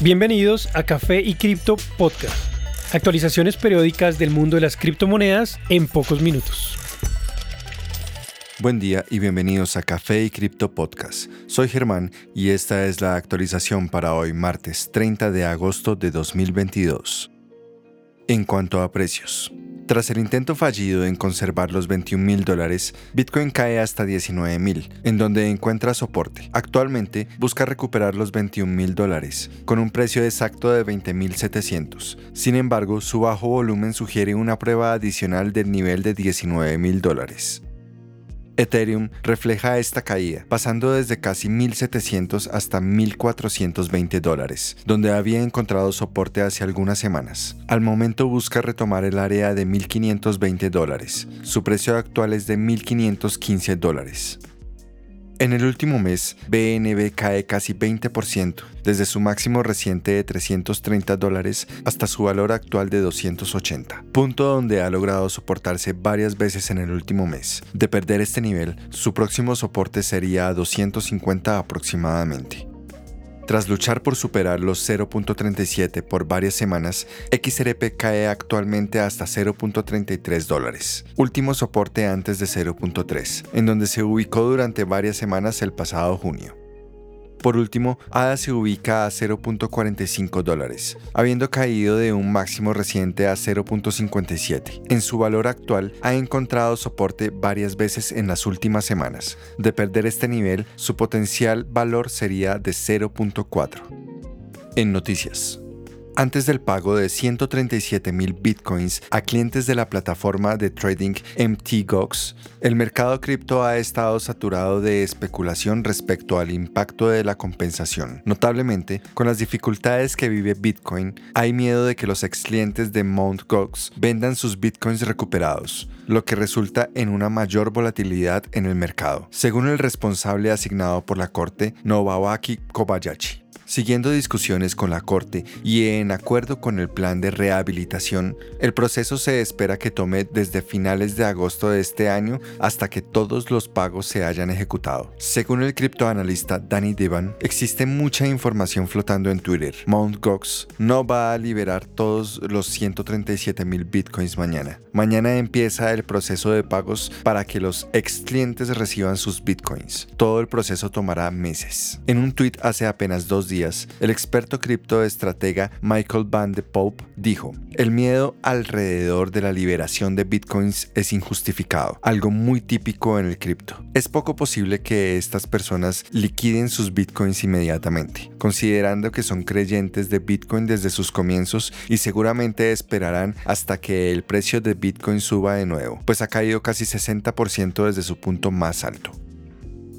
Bienvenidos a Café y Cripto Podcast. Actualizaciones periódicas del mundo de las criptomonedas en pocos minutos. Buen día y bienvenidos a Café y Cripto Podcast. Soy Germán y esta es la actualización para hoy, martes 30 de agosto de 2022. En cuanto a precios, tras el intento fallido en conservar los 21 mil dólares, Bitcoin cae hasta 19 mil, en donde encuentra soporte. Actualmente busca recuperar los 21 mil dólares, con un precio exacto de 20 mil 700. Sin embargo, su bajo volumen sugiere una prueba adicional del nivel de 19 mil dólares. Ethereum refleja esta caída, pasando desde casi 1.700 hasta 1.420 dólares, donde había encontrado soporte hace algunas semanas. Al momento busca retomar el área de 1.520 dólares. Su precio actual es de 1.515 dólares. En el último mes, BNB cae casi 20%, desde su máximo reciente de 330 dólares hasta su valor actual de 280, punto donde ha logrado soportarse varias veces en el último mes. De perder este nivel, su próximo soporte sería a 250 aproximadamente. Tras luchar por superar los 0.37 por varias semanas, XRP cae actualmente hasta 0.33 dólares, último soporte antes de 0.3, en donde se ubicó durante varias semanas el pasado junio. Por último, ADA se ubica a 0.45 dólares, habiendo caído de un máximo reciente a 0.57. En su valor actual ha encontrado soporte varias veces en las últimas semanas. De perder este nivel, su potencial valor sería de 0.4. En noticias. Antes del pago de 137 mil bitcoins a clientes de la plataforma de trading MTGOX, el mercado cripto ha estado saturado de especulación respecto al impacto de la compensación. Notablemente, con las dificultades que vive Bitcoin, hay miedo de que los ex clientes de Mt. Gox vendan sus bitcoins recuperados, lo que resulta en una mayor volatilidad en el mercado, según el responsable asignado por la corte, Nobawaki Kobayashi. Siguiendo discusiones con la Corte y en acuerdo con el plan de rehabilitación, el proceso se espera que tome desde finales de agosto de este año hasta que todos los pagos se hayan ejecutado. Según el criptoanalista Danny Devan, existe mucha información flotando en Twitter. Mt. Gox no va a liberar todos los 137 mil bitcoins mañana. Mañana empieza el proceso de pagos para que los ex clientes reciban sus bitcoins. Todo el proceso tomará meses. En un tweet hace apenas dos días, el experto criptoestratega Michael Van de Pope dijo, el miedo alrededor de la liberación de bitcoins es injustificado, algo muy típico en el cripto. Es poco posible que estas personas liquiden sus bitcoins inmediatamente, considerando que son creyentes de bitcoin desde sus comienzos y seguramente esperarán hasta que el precio de bitcoin suba de nuevo, pues ha caído casi 60% desde su punto más alto.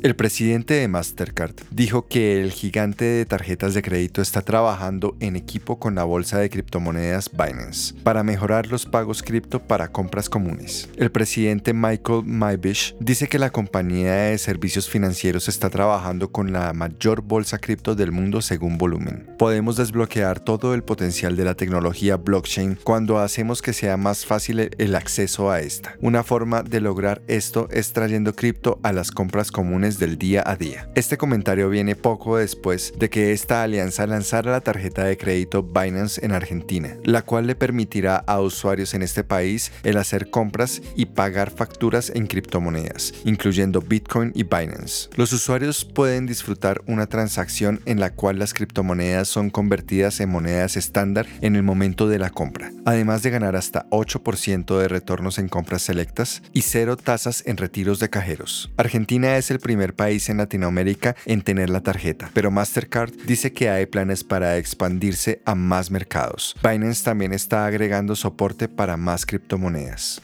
El presidente de Mastercard dijo que el gigante de tarjetas de crédito está trabajando en equipo con la bolsa de criptomonedas Binance para mejorar los pagos cripto para compras comunes. El presidente Michael Mybish dice que la compañía de servicios financieros está trabajando con la mayor bolsa cripto del mundo según volumen. Podemos desbloquear todo el potencial de la tecnología blockchain cuando hacemos que sea más fácil el acceso a esta. Una forma de lograr esto es trayendo cripto a las compras comunes del día a día. Este comentario viene poco después de que esta alianza lanzara la tarjeta de crédito Binance en Argentina, la cual le permitirá a usuarios en este país el hacer compras y pagar facturas en criptomonedas, incluyendo Bitcoin y Binance. Los usuarios pueden disfrutar una transacción en la cual las criptomonedas son convertidas en monedas estándar en el momento de la compra, además de ganar hasta 8% de retornos en compras selectas y cero tasas en retiros de cajeros. Argentina es el primer país en Latinoamérica en tener la tarjeta, pero Mastercard dice que hay planes para expandirse a más mercados. Binance también está agregando soporte para más criptomonedas.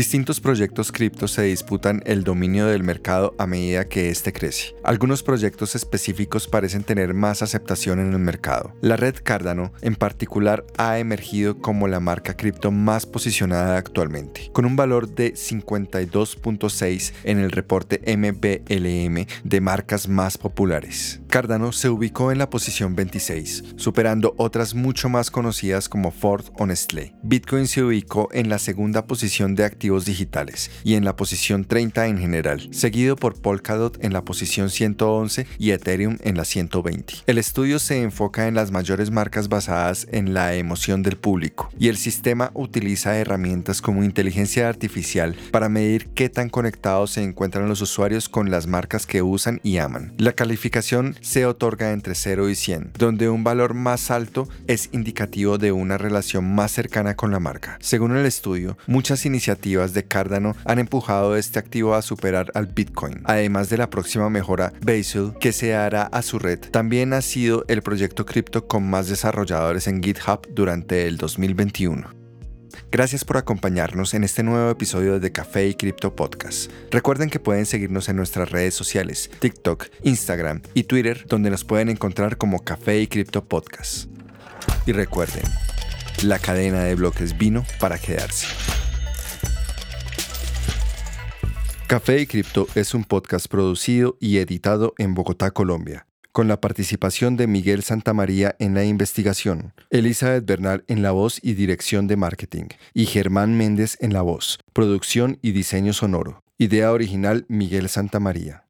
Distintos proyectos cripto se disputan el dominio del mercado a medida que éste crece. Algunos proyectos específicos parecen tener más aceptación en el mercado. La red Cardano, en particular, ha emergido como la marca cripto más posicionada actualmente, con un valor de 52.6 en el reporte MBLM de marcas más populares. Cardano se ubicó en la posición 26, superando otras mucho más conocidas como Ford o. Bitcoin se ubicó en la segunda posición de actividad digitales y en la posición 30 en general, seguido por Polkadot en la posición 111 y Ethereum en la 120. El estudio se enfoca en las mayores marcas basadas en la emoción del público y el sistema utiliza herramientas como inteligencia artificial para medir qué tan conectados se encuentran los usuarios con las marcas que usan y aman. La calificación se otorga entre 0 y 100, donde un valor más alto es indicativo de una relación más cercana con la marca. Según el estudio, muchas iniciativas de Cardano han empujado este activo a superar al Bitcoin, además de la próxima mejora Basil que se hará a su red. También ha sido el proyecto cripto con más desarrolladores en GitHub durante el 2021. Gracias por acompañarnos en este nuevo episodio de Café y Cripto Podcast. Recuerden que pueden seguirnos en nuestras redes sociales, TikTok, Instagram y Twitter, donde nos pueden encontrar como Café y Cripto Podcast. Y recuerden, la cadena de bloques vino para quedarse. Café y Cripto es un podcast producido y editado en Bogotá, Colombia con la participación de Miguel Santamaría en la investigación, Elizabeth Bernal en la voz y dirección de marketing, y Germán Méndez en la voz, producción y diseño sonoro. Idea original Miguel Santamaría.